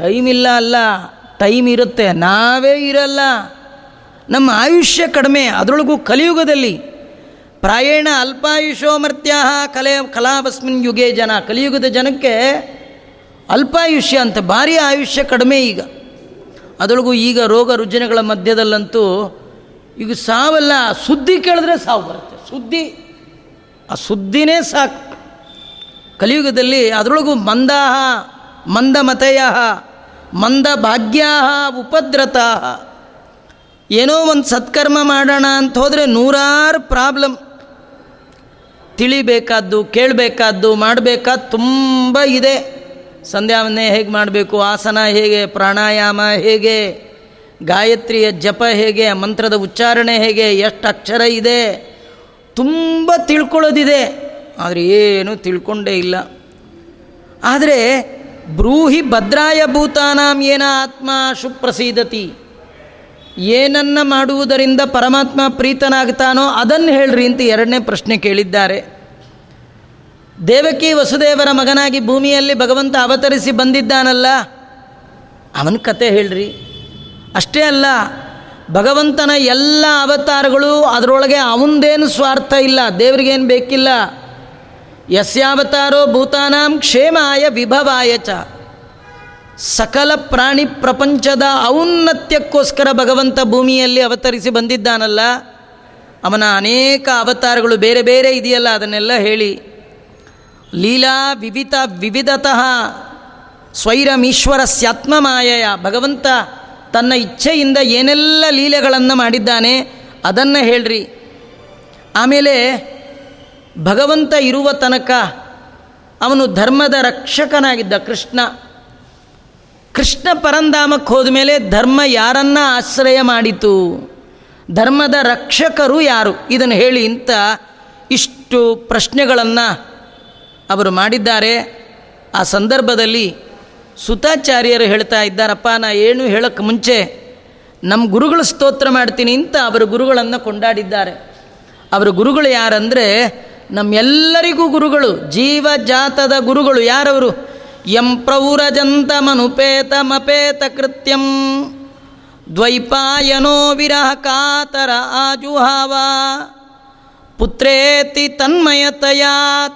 Time ಇಲ್ಲ ಅಲ್ಲ. Time ಇರುತ್ತೆ. ನಾವೇ ಇರಲ್ಲ. ನಮ್ಮ ಆಯುಷ್ಯ ಕಡಿಮೆ. ಅದರೊಳಗೂ ಕಲಿಯುಗದಲ್ಲಿ. ಪ್ರಾಯೇಣ ಅಲ್ಪಾಯುಷೋ ಮರ್ತ್ಯ ಕಲೆ ಕಲಾಭಸ್ಮಿನ್ ಯುಗೆ ಜನ. ಕಲಿಯುಗದ ಜನಕ್ಕೆ ಅಲ್ಪಾಯುಷ್ಯ ಅಂತ ಭಾರಿ ಆಯುಷ್ಯ ಕಡಿಮೆ ಈಗ. ಅದರೊಳಗೂ ಈಗ ರೋಗ ರುಜಿನಗಳ ಮಧ್ಯದಲ್ಲಂತೂ ಈಗ ಸಾವಲ್ಲ. ಸುದ್ದಿ ಕೇಳಿದ್ರೆ ಸಾವು ಬರುತ್ತೆ. ಸುದ್ದಿ, ಆ ಸುದ್ದಿನೇ ಸಾಕು. ಕಲಿಯುಗದಲ್ಲಿ ಅದರೊಳಗೂ ಮಂದಾಹ ಮಂದಮತೆಯ ಮಂದ ಭಾಗ್ಯಾ ಉಪದ್ರತಾ ಏನೋ ಒಂದು ಸತ್ಕರ್ಮ ಮಾಡೋಣ ಅಂತ ಹೋದರೆ ನೂರಾರು ಪ್ರಾಬ್ಲಮ್. ತಿಳಿಬೇಕಾದ್ದು, ಕೇಳಬೇಕಾದ್ದು ಮಾಡಬೇಕಾದ್ದು ತುಂಬ ಇದೆ. ಸಂಧ್ಯಾವನ್ನೇ ಹೇಗೆ ಮಾಡಬೇಕು, ಆಸನ ಹೇಗೆ, ಪ್ರಾಣಾಯಾಮ ಹೇಗೆ, ಗಾಯತ್ರಿಯ ಜಪ ಹೇಗೆ, ಮಂತ್ರದ ಉಚ್ಚಾರಣೆ ಹೇಗೆ, ಎಷ್ಟು ಅಕ್ಷರ ಇದೆ. ತುಂಬ ತಿಳ್ಕೊಳ್ಳೋದಿದೆ. ಆದರೆ ಏನು ತಿಳ್ಕೊಂಡೇ ಇಲ್ಲ. ಆದರೆ ಬ್ರೂಹಿ ಭದ್ರಾಯ ಭೂತಾನಾಂ ಏನ ಆತ್ಮ ಸುಪ್ರಸೀದತಿ. ಏನನ್ನ ಮಾಡುವುದರಿಂದ ಪರಮಾತ್ಮ ಪ್ರೀತನಾಗ್ತಾನೋ ಅದನ್ನು ಹೇಳ್ರಿ ಅಂತ ಎರಡನೇ ಪ್ರಶ್ನೆ ಕೇಳಿದ್ದಾರೆ. ದೇವಕಿ ವಸುದೇವರ ಮಗನಾಗಿ ಭೂಮಿಯಲ್ಲಿ ಭಗವಂತ ಅವತರಿಸಿ ಬಂದಿದ್ದಾನಲ್ಲ, ಅವನ ಕತೆ ಹೇಳ್ರಿ. ಅಷ್ಟೇ ಅಲ್ಲ, ಭಗವಂತನ ಎಲ್ಲ ಅವತಾರಗಳು ಅದರೊಳಗೆ ಅವಂದೇನು ಸ್ವಾರ್ಥ ಇಲ್ಲ, ದೇವರಿಗೇನು ಬೇಕಿಲ್ಲ. ಯಸ್ಯಾವತಾರೋ ಭೂತಾನಾಂ ಕ್ಷೇಮಾಯ ವಿಭವಾಯ ಚ. ಸಕಲ ಪ್ರಾಣಿ ಪ್ರಪಂಚದ ಔನ್ನತ್ಯಕ್ಕೋಸ್ಕರ ಭಗವಂತ ಭೂಮಿಯಲ್ಲಿ ಅವತರಿಸಿ ಬಂದಿದ್ದಾನಲ್ಲ, ಅವನ ಅನೇಕ ಅವತಾರಗಳು ಬೇರೆ ಬೇರೆ ಇದೆಯಲ್ಲ, ಅದನ್ನೆಲ್ಲ ಹೇಳಿ. ಲೀಲಾ ವಿವಿಧ ವಿವಿಧತಃ ಸ್ವೈರಮೀಶ್ವರ ಸ್ಯಾತ್ಮಮಾಯಯ ಭಗವಂತ ತನ್ನ ಇಚ್ಛೆಯಿಂದ ಏನೆಲ್ಲ ಲೀಲೆಗಳನ್ನು ಮಾಡಿದ್ದಾನೆ ಅದನ್ನು ಹೇಳ್ರಿ. ಆಮೇಲೆ ಭಗವಂತ ಇರುವ ತನಕ ಅವನು ಧರ್ಮದ ರಕ್ಷಕನಾಗಿದ್ದ ಕೃಷ್ಣ. ಕೃಷ್ಣ ಪರಂಧಾಮಕ್ಕೆ ಹೋದ ಮೇಲೆ ಧರ್ಮ ಯಾರನ್ನ ಆಶ್ರಯ ಮಾಡಿತು? ಧರ್ಮದ ರಕ್ಷಕರು ಯಾರು? ಇದನ್ನು ಹೇಳಿ ಇಂಥ ಇಷ್ಟು ಪ್ರಶ್ನೆಗಳನ್ನು ಅವರು ಮಾಡಿದ್ದಾರೆ. ಆ ಸಂದರ್ಭದಲ್ಲಿ ಸುತಾಚಾರ್ಯರು ಹೇಳ್ತಾ ಇದ್ದಾರಪ್ಪ, ನಾ ಏನು ಹೇಳೋಕ್ಕೆ ಮುಂಚೆ ನಮ್ಮ ಗುರುಗಳು ಸ್ತೋತ್ರ ಮಾಡ್ತೀನಿ ಅಂತ ಅವರ ಗುರುಗಳನ್ನು ಕೊಂಡಾಡಿದ್ದಾರೆ. ಅವರ ಗುರುಗಳು ಯಾರಂದರೆ ನಮ್ಮೆಲ್ಲರಿಗೂ ಗುರುಗಳು, ಜೀವಜಾತದ ಗುರುಗಳು ಯಾರವರು? ಯಂ ಪ್ರೌರಜಂತ ಮನುಪೇತ ಮಪೇತ ಕೃತ್ಯಂ. ದ್ವೈಪಾಯನೋ ವಿರಹ ಕಾತರ ಆಜುಹಾವ. ಪುತ್ರೇತಿ ತನ್ಮಯತಯ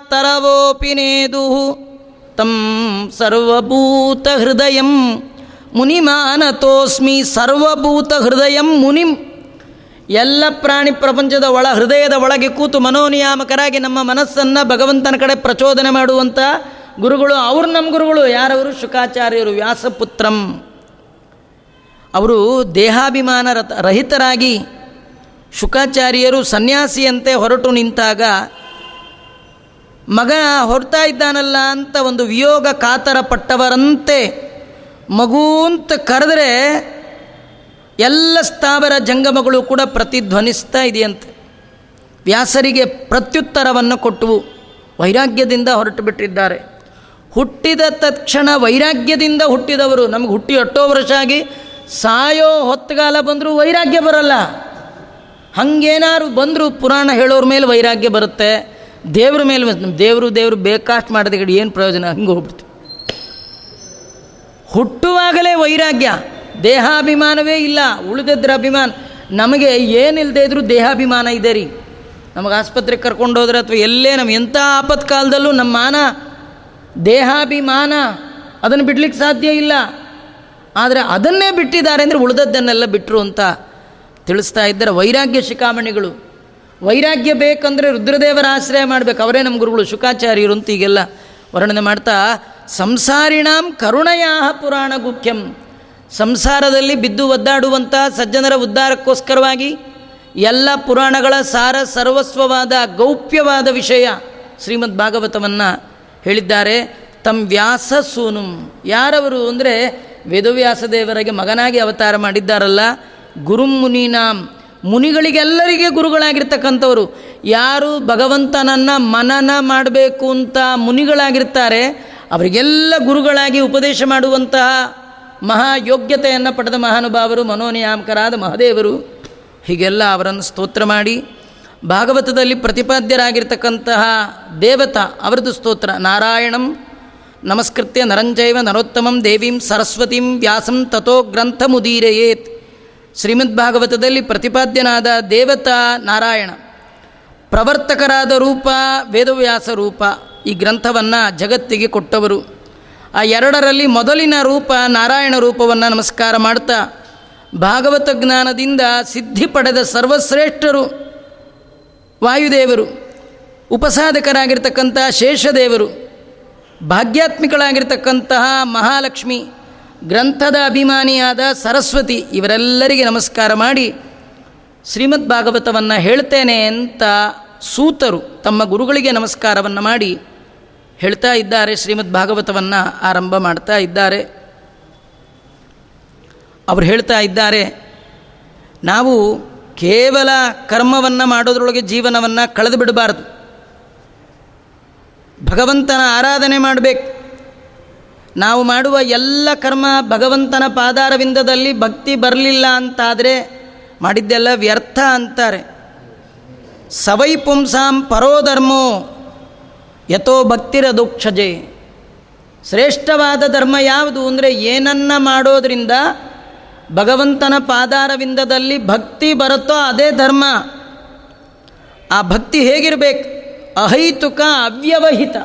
ತರವೋಪಿ ನೇದು. ತಂ ಸರ್ವಭೂತ ಹೃದಯಂ ಮುನಿಮಾನತೋಸ್ಮಿ ಸರ್ವಭೂತ ಹೃದಯಂ ಮುನಿಂ ಎಲ್ಲ ಪ್ರಾಣಿ ಪ್ರಪಂಚದ ಒಳ ಹೃದಯದ ಒಳಗೆ ಕೂತು ಮನೋನಿಯಾಮಕರಾಗಿ ನಮ್ಮ ಮನಸ್ಸನ್ನು ಭಗವಂತನ ಕಡೆ ಪ್ರಚೋದನೆ ಮಾಡುವಂಥ ಗುರುಗಳು, ಅವರು ನಮ್ಮ ಗುರುಗಳು, ಯಾರವರು? ಶುಕಾಚಾರ್ಯರು, ವ್ಯಾಸಪುತ್ರಂ. ಅವರು ದೇಹಾಭಿಮಾನ ರಹಿತರಾಗಿ ಶುಕಾಚಾರ್ಯರು ಸನ್ಯಾಸಿಯಂತೆ ಹೊರಟು ನಿಂತಾಗ, ಮಗ ಹೊರತಾ ಇದ್ದಾನಲ್ಲ ಅಂತ ಒಂದು ವಿಯೋಗ ಕಾತರ ಪಟ್ಟವರಂತೆ ಮಗು ಅಂತ ಕರೆದರೆ ಎಲ್ಲ ಸ್ಥಾವರ ಜಂಗಮಗಳು ಕೂಡ ಪ್ರತಿಧ್ವನಿಸ್ತಾ ಇದೆಯಂತೆ. ವ್ಯಾಸರಿಗೆ ಪ್ರತ್ಯುತ್ತರವನ್ನು ಕೊಟ್ಟುವು. ವೈರಾಗ್ಯದಿಂದ ಹೊರಟು ಬಿಟ್ಟಿದ್ದಾರೆ ಹುಟ್ಟಿದ ತಕ್ಷಣ ವೈರಾಗ್ಯದಿಂದ ಹುಟ್ಟಿದವರು. ನಮಗೆ ಹುಟ್ಟಿ ಎಷ್ಟೋ ವರ್ಷ ಆಗಿ ಸಾಯೋ ಹೊತ್ತುಗಾಲ ಬಂದರೂ ವೈರಾಗ್ಯ ಬರಲ್ಲ. ಹಂಗೇನಾದ್ರು ಬಂದರೂ ಪುರಾಣ ಹೇಳೋರ ಮೇಲೆ ವೈರಾಗ್ಯ ಬರುತ್ತೆ. ದೇವ್ರ ಮೇಲೆ ದೇವರು ದೇವರು ಬೇಕಾಷ್ಟು ಮಾಡಿದ ಏನು ಪ್ರಯೋಜನ? ಹಂಗೆ ಹೋಗ್ಬಿಡ್ತು. ಹುಟ್ಟುವಾಗಲೇ ವೈರಾಗ್ಯ. ದೇಹಾಭಿಮಾನವೇ ಇಲ್ಲ, ಉಳಿದದ್ರ ಅಭಿಮಾನ. ನಮಗೆ ಏನಿಲ್ಲದೆ ಇದ್ರೂ ದೇಹಾಭಿಮಾನ ಇದೆ ರೀ. ನಮಗೆ ಆಸ್ಪತ್ರೆಗೆ ಕರ್ಕೊಂಡು ಹೋದ್ರೆ ಅಥವಾ ಎಲ್ಲೇ ನಮ್ಮ ಎಂಥ ಆಪತ್ಕಾಲದಲ್ಲೂ ನಮ್ಮ ಮಾನ, ದೇಹಾಭಿಮಾನ ಅದನ್ನು ಬಿಡ್ಲಿಕ್ಕೆ ಸಾಧ್ಯ ಇಲ್ಲ. ಆದರೆ ಅದನ್ನೇ ಬಿಟ್ಟಿದ್ದಾರೆ ಅಂದರೆ ಉಳಿದದ್ದನ್ನೆಲ್ಲ ಬಿಟ್ಟರು ಅಂತ ತಿಳಿಸ್ತಾ ಇದ್ದಾರೆ ವೈರಾಗ್ಯ ಶಿಖಾಮಣಿಗಳು. ವೈರಾಗ್ಯ ಬೇಕಂದರೆ ರುದ್ರದೇವರ ಆಶ್ರಯ ಮಾಡಬೇಕು. ಅವರೇ ನಮ್ಮ ಗುರುಗಳು, ಶುಕಾಚಾರ್ಯರು ಅಂತ ಈಗೆಲ್ಲ ವರ್ಣನೆ ಮಾಡ್ತಾ, ಸಂಸಾರಿಣಾಂ ಕರುಣಯಾಹ ಪುರಾಣ ಗುಖ್ಯಂ ಸಂಸಾರದಲ್ಲಿ ಬಿದ್ದು ಒದ್ದಾಡುವಂಥ ಸಜ್ಜನರ ಉದ್ಧಾರಕ್ಕೋಸ್ಕರವಾಗಿ ಎಲ್ಲ ಪುರಾಣಗಳ ಸಾರ ಸರ್ವಸ್ವವಾದ ಗೌಪ್ಯವಾದ ವಿಷಯ ಶ್ರೀಮದ್ ಭಾಗವತವನ್ನು ಹೇಳಿದ್ದಾರೆ. ತಮ್ಮ ವ್ಯಾಸ ಸೂನುಂ. ಯಾರವರು ಅಂದರೆ ವೇದವ್ಯಾಸದೇವರಿಗೆ ಮಗನಾಗಿ ಅವತಾರ ಮಾಡಿದ್ದಾರಲ್ಲ? ಗುರುಂ ಮುನೀನಾಂ. ಮುನಿಗಳಿಗೆಲ್ಲರಿಗೆ ಗುರುಗಳಾಗಿರ್ತಕ್ಕಂಥವರು. ಯಾರು ಭಗವಂತನನ್ನು ಮನನ ಮಾಡಬೇಕು ಅಂತ ಮುನಿಗಳಾಗಿರ್ತಾರೆ, ಅವರಿಗೆಲ್ಲ ಗುರುಗಳಾಗಿ ಉಪದೇಶ ಮಾಡುವಂತಹ ಮಹಾ ಯೋಗ್ಯತೆಯನ್ನು ಪಡೆದ ಮಹಾನುಭಾವರು, ಮನೋನಿಯಾಮಕರಾದ ಮಹಾದೇವರು, ಹೀಗೆಲ್ಲ ಅವರನ್ನು ಸ್ತೋತ್ರ ಮಾಡಿ, ಭಾಗವತದಲ್ಲಿ ಪ್ರತಿಪಾದ್ಯರಾಗಿರ್ತಕ್ಕಂತಹ ದೇವತಾ ಅವರದು ಸ್ತೋತ್ರ, ನಾರಾಯಣಂ ನಮಸ್ಕೃತ್ಯ ನರಂಜೈವ ನರೋತ್ತಮಂ ದೇವೀಂ ಸರಸ್ವತಿಂ ವ್ಯಾಸಂ ತಥೋ ಗ್ರಂಥ ಮುದೀರೆಯೇತ್ ಶ್ರೀಮದ್ ಭಾಗವತದಲ್ಲಿ ಪ್ರತಿಪಾದ್ಯನಾದ ದೇವತಾ ನಾರಾಯಣ, ಪ್ರವರ್ತಕರಾದ ರೂಪ, ವೇದವ್ಯಾಸ ರೂಪ, ಈ ಗ್ರಂಥವನ್ನು ಜಗತ್ತಿಗೆ ಕೊಟ್ಟವರು. ಆ ಎರಡರಲ್ಲಿ ಮೊದಲಿನ ರೂಪ ನಾರಾಯಣ ರೂಪವನ್ನು ನಮಸ್ಕಾರ ಮಾಡ್ತಾ, ಭಾಗವತ ಜ್ಞಾನದಿಂದ ಸಿದ್ಧಿ ಪಡೆದ ಸರ್ವಶ್ರೇಷ್ಠರು ವಾಯುದೇವರು, ಉಪಸಾಧಕರಾಗಿರ್ತಕ್ಕಂಥ ಶೇಷದೇವರು, ಭಾಗ್ಯಾತ್ಮಿಕಳಾಗಿರ್ತಕ್ಕಂತಹ ಮಹಾಲಕ್ಷ್ಮಿ, ಗ್ರಂಥದ ಅಭಿಮಾನಿಯಾದ ಸರಸ್ವತಿ ಇವರೆಲ್ಲರಿಗೆ ನಮಸ್ಕಾರ ಮಾಡಿ ಶ್ರೀಮದ್ ಭಾಗವತವನ್ನು ಹೇಳ್ತೇನೆ ಅಂತ ಸೂತರು ತಮ್ಮ ಗುರುಗಳಿಗೆ ನಮಸ್ಕಾರವನ್ನು ಮಾಡಿ ಹೇಳ್ತಾ ಇದ್ದಾರೆ, ಶ್ರೀಮದ್ ಭಾಗವತವನ್ನು ಆರಂಭ ಮಾಡ್ತಾ ಇದ್ದಾರೆ. ಅವರು ಹೇಳ್ತಾ ಇದ್ದಾರೆ, ನಾವು ಕೇವಲ ಕರ್ಮವನ್ನು ಮಾಡೋದ್ರೊಳಗೆ ಜೀವನವನ್ನು ಕಳೆದು ಬಿಡಬಾರ್ದು. ಭಗವಂತನ ಆರಾಧನೆ ಮಾಡಬೇಕು. ನಾವು ಮಾಡುವ ಎಲ್ಲ ಕರ್ಮ ಭಗವಂತನ ಪಾದಾರವಿಂದದಲ್ಲಿ ಭಕ್ತಿ ಬರಲಿಲ್ಲ ಅಂತಾದರೆ ಮಾಡಿದ್ದೆಲ್ಲ ವ್ಯರ್ಥ ಅಂತಾರೆ. ಸವೈ ಪುಂಸಾಂ ಪರೋಧರ್ಮೋ ಯಥೋ ಭಕ್ತಿರದುಕ್ಷಜೆ ಶ್ರೇಷ್ಠವಾದ ಧರ್ಮ ಯಾವುದು ಅಂದರೆ ಏನನ್ನ ಮಾಡೋದ್ರಿಂದ ಭಗವಂತನ ಪಾದಾರವಿಂದದಲ್ಲಿ ಭಕ್ತಿ ಬರುತ್ತೋ ಅದೇ ಧರ್ಮ. ಆ ಭಕ್ತಿ ಹೇಗಿರಬೇಕು? ಅಹೈತುಕ ಅವ್ಯವಹಿತ.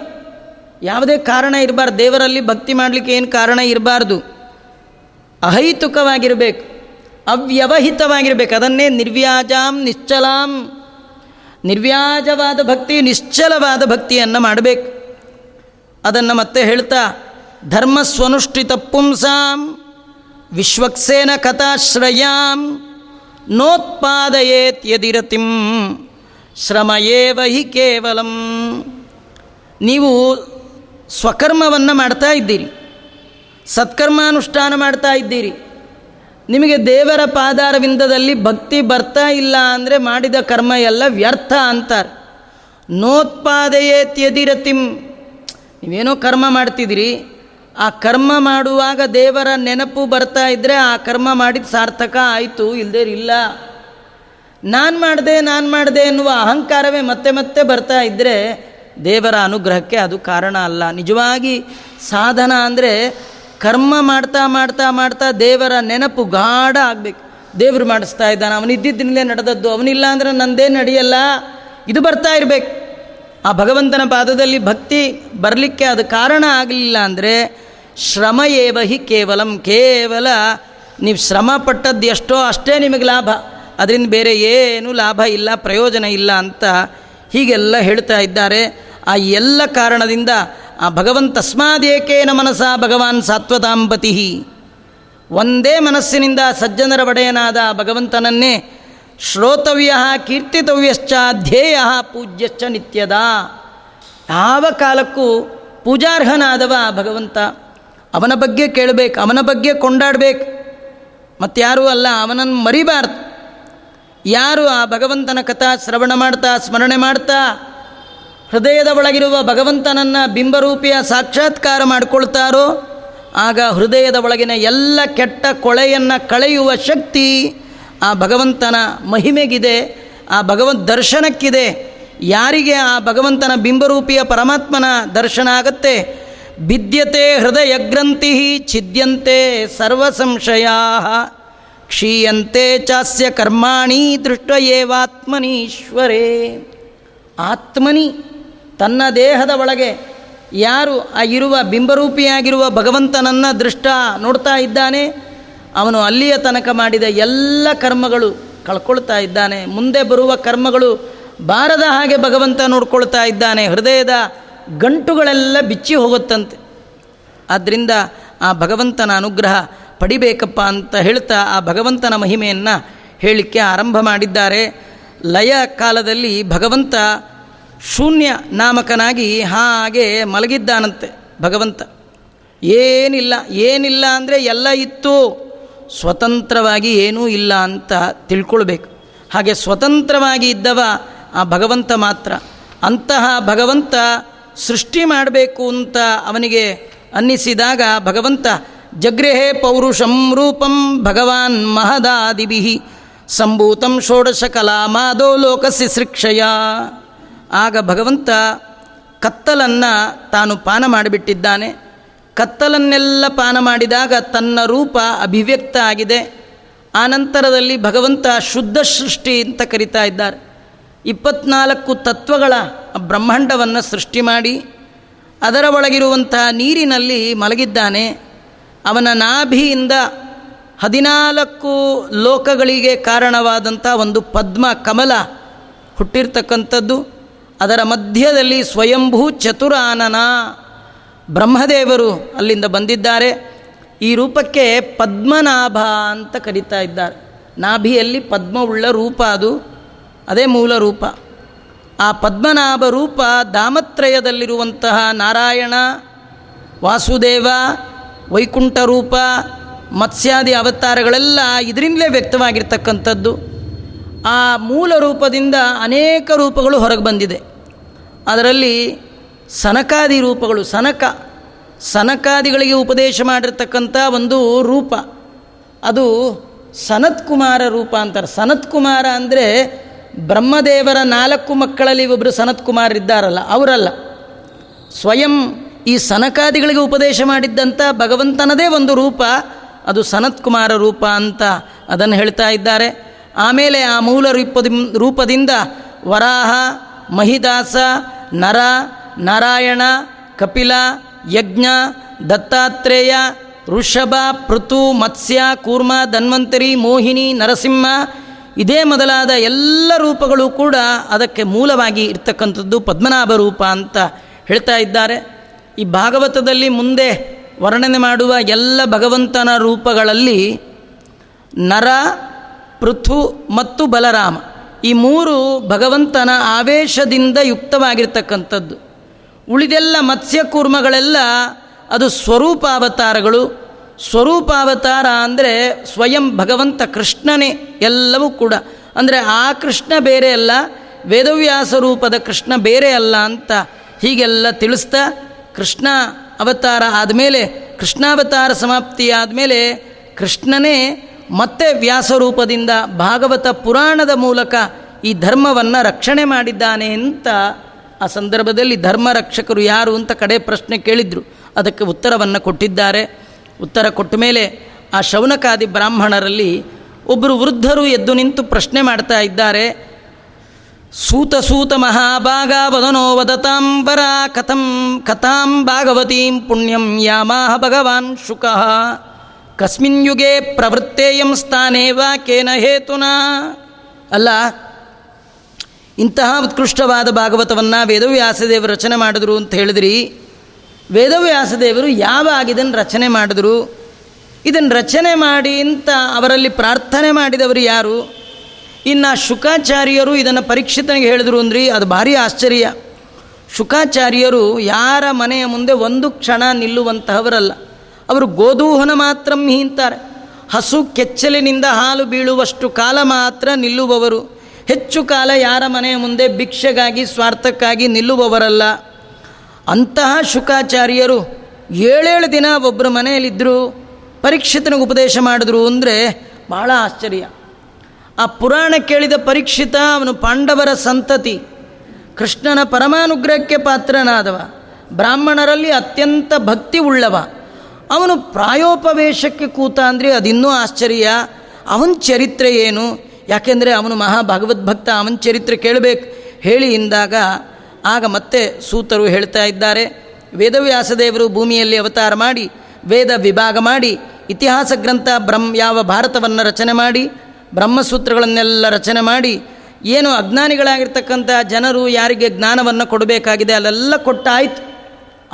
ಯಾವುದೇ ಕಾರಣ ಇರಬಾರ್ದು. ದೇವರಲ್ಲಿ ಭಕ್ತಿ ಮಾಡಲಿಕ್ಕೆ ಏನು ಕಾರಣ ಇರಬಾರ್ದು? ಅಹೈತುಕವಾಗಿರಬೇಕು. ಅವ್ಯವಹಿತವಾಗಿರಬೇಕು. ಅದನ್ನೇ ನಿರ್ವ್ಯಾಜಾಂ, ನಿಶ್ಚಲಾಂ. ನಿರ್ವ್ಯಾಜವಾದ ಭಕ್ತಿ, ನಿಶ್ಚಲವಾದ ಭಕ್ತಿಯನ್ನು ಮಾಡಬೇಕು. ಅದನ್ನು ಮತ್ತೆ ಹೇಳ್ತಾ, ಧರ್ಮಸ್ವನುಷ್ಠಿತ ಪುಂಸಾಂ, ವಿಶ್ವಕ್ಸೇನ ಕಥಾಶ್ರಯಾಂ, ನೋತ್ಪಾದಯೇತ್ ಯದಿರತಿಂ, ಶ್ರಮಯೇವ ಹಿ ಕೇವಲಂ. ನೀವು ಸ್ವಕರ್ಮವನ್ನು ಮಾಡ್ತಾ ಇದ್ದೀರಿ, ಸತ್ಕರ್ಮಾನುಷ್ಠಾನ ಮಾಡ್ತಾ ಇದ್ದೀರಿ ನಿಮಗೆ ದೇವರ ಪಾದಾರವಿಂದದಲ್ಲಿ ಭಕ್ತಿ ಬರ್ತಾ ಇಲ್ಲ ಅಂದರೆ ಮಾಡಿದ ಕರ್ಮ ಎಲ್ಲ ವ್ಯರ್ಥ ಅಂತಾರೆ. ನೋತ್ಪಾದಯೇತ್ಯದಿರತಿಂ ನೀವೇನೋ ಕರ್ಮ ಮಾಡ್ತಿದ್ದೀರಿ. ಆ ಕರ್ಮ ಮಾಡುವಾಗ ದೇವರ ನೆನಪು ಬರ್ತಾ ಇದ್ದರೆ ಆ ಕರ್ಮ ಮಾಡಿದ ಸಾರ್ಥಕ ಆಯಿತು ಇಲ್ಲದೇ ಇಲ್ಲ ನಾನು ಮಾಡಿದೆ ನಾನು ಮಾಡಿದೆ ಎನ್ನುವ ಅಹಂಕಾರವೇ ಮತ್ತೆ ಮತ್ತೆ ಬರ್ತಾ ಇದ್ದರೆ ದೇವರ ಅನುಗ್ರಹಕ್ಕೆ ಅದು ಕಾರಣ ಅಲ್ಲ. ನಿಜವಾಗಿ ಸಾಧನ ಅಂದರೆ ಕರ್ಮ ಮಾಡ್ತಾ ಮಾಡ್ತಾ ಮಾಡ್ತಾ ದೇವರ ನೆನಪು ಗಾಢ ಆಗಬೇಕು. ದೇವರು ಮಾಡಿಸ್ತಾ ಇದ್ದಾನೆ. ಅವನಿದ್ದಿದ್ದನ್ನೇ ನಡೆದದ್ದು. ಅವನಿಲ್ಲ ಅಂದರೆ ನಂದೇ ನಡೆಯಲ್ಲ. ಇದು ಬರ್ತಾ ಇರಬೇಕು. ಆ ಭಗವಂತನ ಪಾದದಲ್ಲಿ ಭಕ್ತಿ ಬರಲಿಕ್ಕೆ ಅದು ಕಾರಣ ಆಗಲಿಲ್ಲ ಅಂದರೆ ಶ್ರಮ ಏವ ಹಿ ಕೇವಲಂ ಕೇವಲ ನೀವು ಶ್ರಮ ಪಟ್ಟದ್ದು ಎಷ್ಟೋ ಅಷ್ಟೇ ನಿಮಗೆ ಲಾಭ. ಅದರಿಂದ ಬೇರೆ ಏನೂ ಲಾಭ ಇಲ್ಲ, ಪ್ರಯೋಜನ ಇಲ್ಲ ಅಂತ ಹೀಗೆಲ್ಲ ಹೇಳ್ತಾ ಇದ್ದಾರೆ. ಆ ಎಲ್ಲ ಕಾರಣದಿಂದ ಆ ಭಗವಂತ ತಸ್ಮಾದೇಕೇನ ಮನಸ ಭಗವಾನ್ ಸಾತ್ವತಾಂಪತಿ. ಒಂದೇ ಮನಸ್ಸಿನಿಂದ ಸಜ್ಜನರ ಒಡೆಯನಾದ ಭಗವಂತನನ್ನೇ ಶ್ರೋತವ್ಯ ಕೀರ್ತಿತವ್ಯಶ್ಚ ಧ್ಯೇಯ ಪೂಜ್ಯಶ್ಚ ನಿತ್ಯದ. ಯಾವ ಕಾಲಕ್ಕೂ ಪೂಜಾರ್ಹನಾದವ ಭಗವಂತ. ಅವನ ಬಗ್ಗೆ ಕೇಳಬೇಕು, ಅವನ ಬಗ್ಗೆ ಕೊಂಡಾಡಬೇಕು. ಮತ್ತಾರೂ ಅಲ್ಲ, ಅವನನ್ನು ಮರಿಬಾರ್ದು. ಯಾರು ಆ ಭಗವಂತನ ಕಥಾ ಶ್ರವಣ ಮಾಡ್ತಾ, ಸ್ಮರಣೆ ಮಾಡ್ತಾ ಹೃದಯದ ಒಳಗಿರುವ ಭಗವಂತನನ್ನು ಬಿಂಬರೂಪಿಯ ಸಾಕ್ಷಾತ್ಕಾರ ಮಾಡಿಕೊಳ್ತಾರೋ, ಆಗ ಹೃದಯದ ಒಳಗಿನ ಎಲ್ಲ ಕೆಟ್ಟ ಕೊಳೆಯನ್ನು ಕಳೆಯುವ ಶಕ್ತಿ ಆ ಭಗವಂತನ ಮಹಿಮೆಗಿದೆ, ಆ ಭಗವಂತ ದರ್ಶನಕ್ಕಿದೆ. ಯಾರಿಗೆ ಆ ಭಗವಂತನ ಬಿಂಬರೂಪಿಯ ಪರಮಾತ್ಮನ ದರ್ಶನ ಆಗತ್ತೆ? ಬಿದ್ಯತೆ ಹೃದಯ ಗ್ರಂಥಿ ಛಿದ್ಯಂತೆ ಸರ್ವ ಸಂಶಯ ಕ್ಷೀಯಂತೆ ಚಾಸ್ಯ ಕರ್ಮಾಣಿ ದೃಷ್ಟ ಏವಾತ್ಮನೀಶ್ವರೇ. ಆತ್ಮನಿ. ತನ್ನ ದೇಹದ ಒಳಗೆ ಯಾರು ಆ ಇರುವ ಬಿಂಬರೂಪಿಯಾಗಿರುವ ಭಗವಂತನನ್ನು ದೃಷ್ಟ ನೋಡ್ತಾ ಇದ್ದಾನೆ, ಅವನು ಅಲ್ಲಿಯ ತನಕ ಮಾಡಿದ ಎಲ್ಲ ಕರ್ಮಗಳು ಕಳ್ಕೊಳ್ತಾ ಇದ್ದಾನೆ. ಮುಂದೆ ಬರುವ ಕರ್ಮಗಳು ಬಾರದ ಹಾಗೆ ಭಗವಂತ ನೋಡ್ಕೊಳ್ತಾ ಇದ್ದಾನೆ. ಹೃದಯದ ಗಂಟುಗಳೆಲ್ಲ ಬಿಚ್ಚಿ ಹೋಗುತ್ತಂತೆ. ಆದ್ದರಿಂದ ಆ ಭಗವಂತನ ಅನುಗ್ರಹ ಪಡಿಬೇಕಪ್ಪ ಅಂತ ಹೇಳ್ತಾ ಆ ಭಗವಂತನ ಮಹಿಮೆಯನ್ನು ಹೇಳಲಿಕ್ಕೆ ಆರಂಭ ಮಾಡಿದ್ದಾರೆ. ಲಯ ಕಾಲದಲ್ಲಿ ಭಗವಂತ ಶೂನ್ಯ ನಾಮಕನಾಗಿ ಹಾಗೆ ಮಲಗಿದ್ದಾನಂತೆ ಭಗವಂತ. ಏನಿಲ್ಲ ಏನಿಲ್ಲ ಅಂದರೆ ಎಲ್ಲ ಇತ್ತು. ಸ್ವತಂತ್ರವಾಗಿ ಏನೂ ಇಲ್ಲ ಅಂತ ತಿಳ್ಕೊಳ್ಬೇಕು. ಹಾಗೆ ಸ್ವತಂತ್ರವಾಗಿ ಇದ್ದವ ಆ ಭಗವಂತ ಮಾತ್ರ. ಅಂತಹ ಭಗವಂತ ಸೃಷ್ಟಿ ಮಾಡಬೇಕು ಅಂತ ಅವನಿಗೆ ಅನ್ನಿಸಿದಾಗ ಭಗವಂತ, ಜಗ್ರೇಹೇ ಪೌರುಷಂ ರೂಪಂ ಭಗವಾನ್ ಮಹದಾದಿಭಿ, ಸಂಭೂತಂ ಷೋಡಶ ಕಲಾಮಾದೋ ಲೋಕಸಿ ಸೃಕ್ಷಯ. ಆಗ ಭಗವಂತ ಕತ್ತಲನ್ನು ತಾನು ಪಾನ ಮಾಡಿಬಿಟ್ಟಿದ್ದಾನೆ. ಕತ್ತಲನ್ನೆಲ್ಲ ಪಾನ ಮಾಡಿದಾಗ ತನ್ನ ರೂಪ ಅಭಿವ್ಯಕ್ತ ಆಗಿದೆ. ಆನಂತರದಲ್ಲಿ ಭಗವಂತ ಶುದ್ಧ ಸೃಷ್ಟಿ ಅಂತ ಕರಿತಾ ಇದ್ದಾರೆ. ಇಪ್ಪತ್ನಾಲ್ಕು ತತ್ವಗಳ ಬ್ರಹ್ಮಾಂಡವನ್ನು ಸೃಷ್ಟಿ ಮಾಡಿ, ಅದರ ಒಳಗಿರುವಂತಹ ನೀರಿನಲ್ಲಿ ಮಲಗಿದ್ದಾನೆ. ಅವನ ನಾಭಿಯಿಂದ ಹದಿನಾಲ್ಕು ಲೋಕಗಳಿಗೆ ಕಾರಣವಾದಂಥ ಒಂದು ಪದ್ಮ ಕಮಲ ಹುಟ್ಟಿರ್ತಕ್ಕಂಥದ್ದು. ಅದರ ಮಧ್ಯದಲ್ಲಿ ಸ್ವಯಂಭೂ ಚತುರಾನನ ಬ್ರಹ್ಮದೇವರು ಅಲ್ಲಿಂದ ಬಂದಿದ್ದಾರೆ. ಈ ರೂಪಕ್ಕೆ ಪದ್ಮನಾಭ ಅಂತ ಕರೀತಾ ಇದ್ದಾರೆ. ನಾಭಿಯಲ್ಲಿ ಪದ್ಮವುಳ್ಳ ರೂಪ ಅದು. ಅದೇ ಮೂಲ ರೂಪ. ಆ ಪದ್ಮನಾಭ ರೂಪ ದಾಮತ್ರಯದಲ್ಲಿರುವಂತಹ ನಾರಾಯಣ, ವಾಸುದೇವ, ವೈಕುಂಠ ರೂಪ, ಮತ್ಸ್ಯಾದಿ ಅವತಾರಗಳೆಲ್ಲ ಇದರಿಂದಲೇ ವ್ಯಕ್ತವಾಗಿರ್ತಕ್ಕಂಥದ್ದು. ಆ ಮೂಲ ರೂಪದಿಂದ ಅನೇಕ ರೂಪಗಳು ಹೊರಗೆ ಬಂದಿದೆ. ಅದರಲ್ಲಿ ಸನಕಾದಿ ರೂಪಗಳು, ಸನಕ, ಸನಕಾದಿಗಳಿಗೆ ಉಪದೇಶ ಮಾಡಿರ್ತಕ್ಕಂಥ ಒಂದು ರೂಪ. ಅದು ಸನತ್ಕುಮಾರ ರೂಪ ಅಂತಾರೆ. ಸನತ್ಕುಮಾರ ಅಂದರೆ ಬ್ರಹ್ಮದೇವರ ನಾಲ್ಕು ಮಕ್ಕಳಲ್ಲಿ ಒಬ್ಬರು ಸನತ್ಕುಮಾರಿದ್ದಾರಲ್ಲ ಅವರಲ್ಲ. ಸ್ವಯಂ ಈ ಸನಕಾದಿಗಳಿಗೆ ಉಪದೇಶ ಮಾಡಿದ್ದಂಥ ಭಗವಂತನದೇ ಒಂದು ರೂಪ, ಅದು ಸನತ್ಕುಮಾರ ರೂಪ ಅಂತ ಅದನ್ನು ಹೇಳ್ತಾ ಇದ್ದಾರೆ. ಆಮೇಲೆ ಆ ಮೂಲ ರೂಪದಿ, ರೂಪದಿಂದ ವರಾಹ, ಮಹಿದಾಸ ನರ, ನಾರಾಯಣ, ಕಪಿಲ, ಯಜ್ಞ, ದತ್ತಾತ್ರೇಯ, ಋಷಭ, ಪೃಥು, ಮತ್ಸ್ಯ, ಕೂರ್ಮ, ಧನ್ವಂತರಿ, ಮೋಹಿನಿ, ನರಸಿಂಹ ಇದೇ ಮೊದಲಾದ ಎಲ್ಲ ರೂಪಗಳು ಕೂಡ ಅದಕ್ಕೆ ಮೂಲವಾಗಿ ಇರ್ತಕ್ಕಂಥದ್ದು ಪದ್ಮನಾಭ ರೂಪ ಅಂತ ಹೇಳ್ತಾ ಇದ್ದಾರೆ. ಈ ಭಾಗವತದಲ್ಲಿ ಮುಂದೆ ವರ್ಣನೆ ಮಾಡುವ ಎಲ್ಲ ಭಗವಂತನ ರೂಪಗಳಲ್ಲಿ ನರ, ಪೃಥು ಮತ್ತು ಬಲರಾಮ ಈ ಮೂರು ಭಗವಂತನ ಆವೇಶದಿಂದ ಯುಕ್ತವಾಗಿರ್ತಕ್ಕಂಥದ್ದು. ಉಳಿದೆಲ್ಲ ಮತ್ಸ್ಯಕೂರ್ಮಗಳೆಲ್ಲ ಅದು ಸ್ವರೂಪಾವತಾರಗಳು ಸ್ವರೂಪಾವತಾರ ಅಂದರೆ ಸ್ವಯಂ ಭಗವಂತ ಕೃಷ್ಣನೇ ಎಲ್ಲವೂ ಕೂಡ. ಅಂದರೆ ಆ ಕೃಷ್ಣ ಬೇರೆ ಅಲ್ಲ, ವೇದವ್ಯಾಸ ರೂಪದ ಕೃಷ್ಣ ಬೇರೆ ಅಲ್ಲ ಅಂತ ಹೀಗೆಲ್ಲ ತಿಳಿಸ್ತಾ ಕೃಷ್ಣ ಅವತಾರ ಆದಮೇಲೆ ಕೃಷ್ಣಾವತಾರ ಸಮಾಪ್ತಿ ಆದಮೇಲೆ ಕೃಷ್ಣನೇ ಮತ್ತೆ ವ್ಯಾಸರೂಪದಿಂದ ಭಾಗವತ ಪುರಾಣದ ಮೂಲಕ ಈ ಧರ್ಮವನ್ನು ರಕ್ಷಣೆ ಮಾಡಿದ್ದಾನೆ ಅಂತ ಆ ಸಂದರ್ಭದಲ್ಲಿ ಧರ್ಮ ರಕ್ಷಕರು ಯಾರು ಅಂತ ಕಡೆ ಪ್ರಶ್ನೆ ಕೇಳಿದರು. ಅದಕ್ಕೆ ಉತ್ತರವನ್ನು ಕೊಟ್ಟಿದ್ದಾರೆ. ಉತ್ತರ ಕೊಟ್ಟ ಮೇಲೆ ಆ ಶೌನಕಾದಿ ಬ್ರಾಹ್ಮಣರಲ್ಲಿ ಒಬ್ಬರು ವೃದ್ಧರು ಎದ್ದು ನಿಂತು ಪ್ರಶ್ನೆ ಮಾಡ್ತಾ ಇದ್ದಾರೆ. ಸೂತ ಸೂತ ಮಹಾಭಾಗ ವದನೋ ವದತಾಂಬರ ಕಥಂ ಕಥಾಂ ಭಾಗವತೀಂ ಪುಣ್ಯಂ ಯಾಮಾಹ ಭಗವಾನ್ ಶುಕಃ. ಕಸ್ಮಿನ್ ಯುಗೆ ಪ್ರವೃತ್ತೇಯಂ ಸ್ಥಾನೇ ವಾ ಕೇನ ಹೇತುನಾ. ಅಲ್ಲ, ಇಂತಹ ಉತ್ಕೃಷ್ಟವಾದ ಭಾಗವತವನ್ನು ವೇದವ್ಯಾಸದೇವರು ರಚನೆ ಮಾಡಿದ್ರು ಅಂತ ಹೇಳಿದ್ರಿ. ವೇದವ್ಯಾಸದೇವರು ಯಾವಾಗ ಇದನ್ನು ರಚನೆ ಮಾಡಿದ್ರು? ಇದನ್ನು ರಚನೆ ಮಾಡಿ ಅಂತ ಅವರಲ್ಲಿ ಪ್ರಾರ್ಥನೆ ಮಾಡಿದವರು ಯಾರು? ಇನ್ನು ಶುಕಾಚಾರ್ಯರು ಇದನ್ನು ಪರೀಕ್ಷಿತನಿಗೆ ಹೇಳಿದ್ರು ಅಂದ್ರಿ, ಅದು ಭಾರಿ ಆಶ್ಚರ್ಯ. ಶುಕಾಚಾರ್ಯರು ಯಾರ ಮನೆಯ ಮುಂದೆ ಒಂದು ಕ್ಷಣ ನಿಲ್ಲುವಂತಹವರಲ್ಲ. ಅವರು ಗೋದೂಹನ ಮಾತ್ರ ಹೀಂತಾರೆ ಹಸು ಕೆಚ್ಚಲಿನಿಂದ ಹಾಲು ಬೀಳುವಷ್ಟು ಕಾಲ ಮಾತ್ರ ನಿಲ್ಲುವವರು. ಹೆಚ್ಚು ಕಾಲ ಯಾರ ಮನೆಯ ಮುಂದೆ ಭಿಕ್ಷೆಗಾಗಿ, ಸ್ವಾರ್ಥಕ್ಕಾಗಿ ನಿಲ್ಲುವವರಲ್ಲ. ಅಂತಹ ಶುಕಾಚಾರ್ಯರು ಏಳೇಳು ದಿನ ಒಬ್ಬರ ಮನೆಯಲ್ಲಿದ್ದರು ಪರೀಕ್ಷಿತನಿಗೆ ಉಪದೇಶ ಮಾಡಿದ್ರು ಅಂದರೆ ಭಾಳ ಆಶ್ಚರ್ಯ. ಆ ಪುರಾಣ ಕೇಳಿದ ಪರೀಕ್ಷಿತ ಅವನು ಪಾಂಡವರ ಸಂತತಿ. ಕೃಷ್ಣನ ಪರಮಾನುಗ್ರಹಕ್ಕೆ ಪಾತ್ರನಾದವ. ಬ್ರಾಹ್ಮಣರಲ್ಲಿ ಅತ್ಯಂತ ಭಕ್ತಿ ಉಳ್ಳವ ಅವನು ಪ್ರಾಯೋಪವೇಶಕ್ಕೆ ಕೂತ ಅಂದರೆ ಅದಿನ್ನೂ ಆಶ್ಚರ್ಯ. ಅವನ ಚರಿತ್ರೆ ಏನು? ಯಾಕೆಂದರೆ ಅವನು ಮಹಾ ಭಕ್ತ, ಅವನ ಚರಿತ್ರೆ ಕೇಳಬೇಕು. ಹೇಳಿ ಇಂದಾಗ ಆಗ ಮತ್ತೆ ಸೂತರು ಹೇಳ್ತಾ ಇದ್ದಾರೆ, ವೇದವ್ಯಾಸದೇವರು ಭೂಮಿಯಲ್ಲಿ ಅವತಾರ ಮಾಡಿ, ವೇದ ವಿಭಾಗ ಮಾಡಿ, ಇತಿಹಾಸ ಗ್ರಂಥ ಬ್ರಹ್ಮ ಯಾವ ಭಾರತವನ್ನು ರಚನೆ ಮಾಡಿ, ಬ್ರಹ್ಮಸೂತ್ರಗಳನ್ನೆಲ್ಲ ರಚನೆ ಮಾಡಿ, ಏನು ಅಜ್ಞಾನಿಗಳಾಗಿರ್ತಕ್ಕಂಥ ಜನರು ಯಾರಿಗೆ ಜ್ಞಾನವನ್ನು ಕೊಡಬೇಕಾಗಿದೆ ಅಲ್ಲೆಲ್ಲ ಕೊಟ್ಟಾಯಿತು.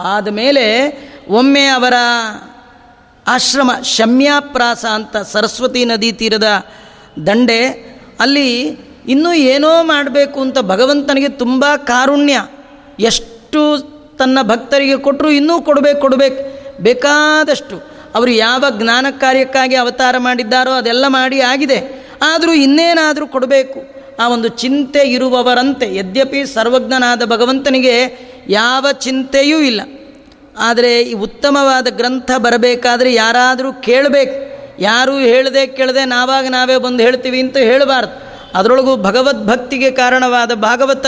ಆದಮೇಲೆ ಒಮ್ಮೆ ಅವರ ಆಶ್ರಮ ಶಮ್ಯಾಪ್ರಾಸ ಅಂತ ಸರಸ್ವತಿ ನದಿ ತೀರದ ದಂಡೆ, ಅಲ್ಲಿ ಇನ್ನೂ ಏನೋ ಮಾಡಬೇಕು ಅಂತ ಭಗವಂತನಿಗೆ ತುಂಬ ಕಾರುಣ್ಯ. ಎಷ್ಟು ತನ್ನ ಭಕ್ತರಿಗೆ ಕೊಟ್ಟರು ಇನ್ನೂ ಕೊಡಬೇಕು ಕೊಡಬೇಕು. ಬೇಕಾದಷ್ಟು. ಅವರು ಯಾವ ಜ್ಞಾನ ಕಾರ್ಯಕ್ಕಾಗಿ ಅವತಾರ ಮಾಡಿದ್ದಾರೋ ಅದೆಲ್ಲ ಮಾಡಿ ಆಗಿದೆ. ಆದರೂ ಇನ್ನೇನಾದರೂ ಕೊಡಬೇಕು. ಆ ಒಂದು ಚಿಂತೆ ಇರುವವರಂತೆ. ಯದ್ಯಪಿ ಸರ್ವಜ್ಞನಾದ ಭಗವಂತನಿಗೆ ಯಾವ ಚಿಂತೆಯೂ ಇಲ್ಲ. ಆದರೆ ಈ ಉತ್ತಮವಾದ ಗ್ರಂಥ ಬರಬೇಕಾದ್ರೆ ಯಾರಾದರೂ ಕೇಳಬೇಕು. ಯಾರೂ ಹೇಳದೆ ಕೇಳದೆ ನಾವಾಗ ನಾವೇ ಬಂದು ಹೇಳ್ತೀವಿ ಅಂತ ಹೇಳಬಾರ್ದು. ಅದರೊಳಗೂ ಭಗವದ್ಭಕ್ತಿಗೆ ಕಾರಣವಾದ ಭಾಗವತ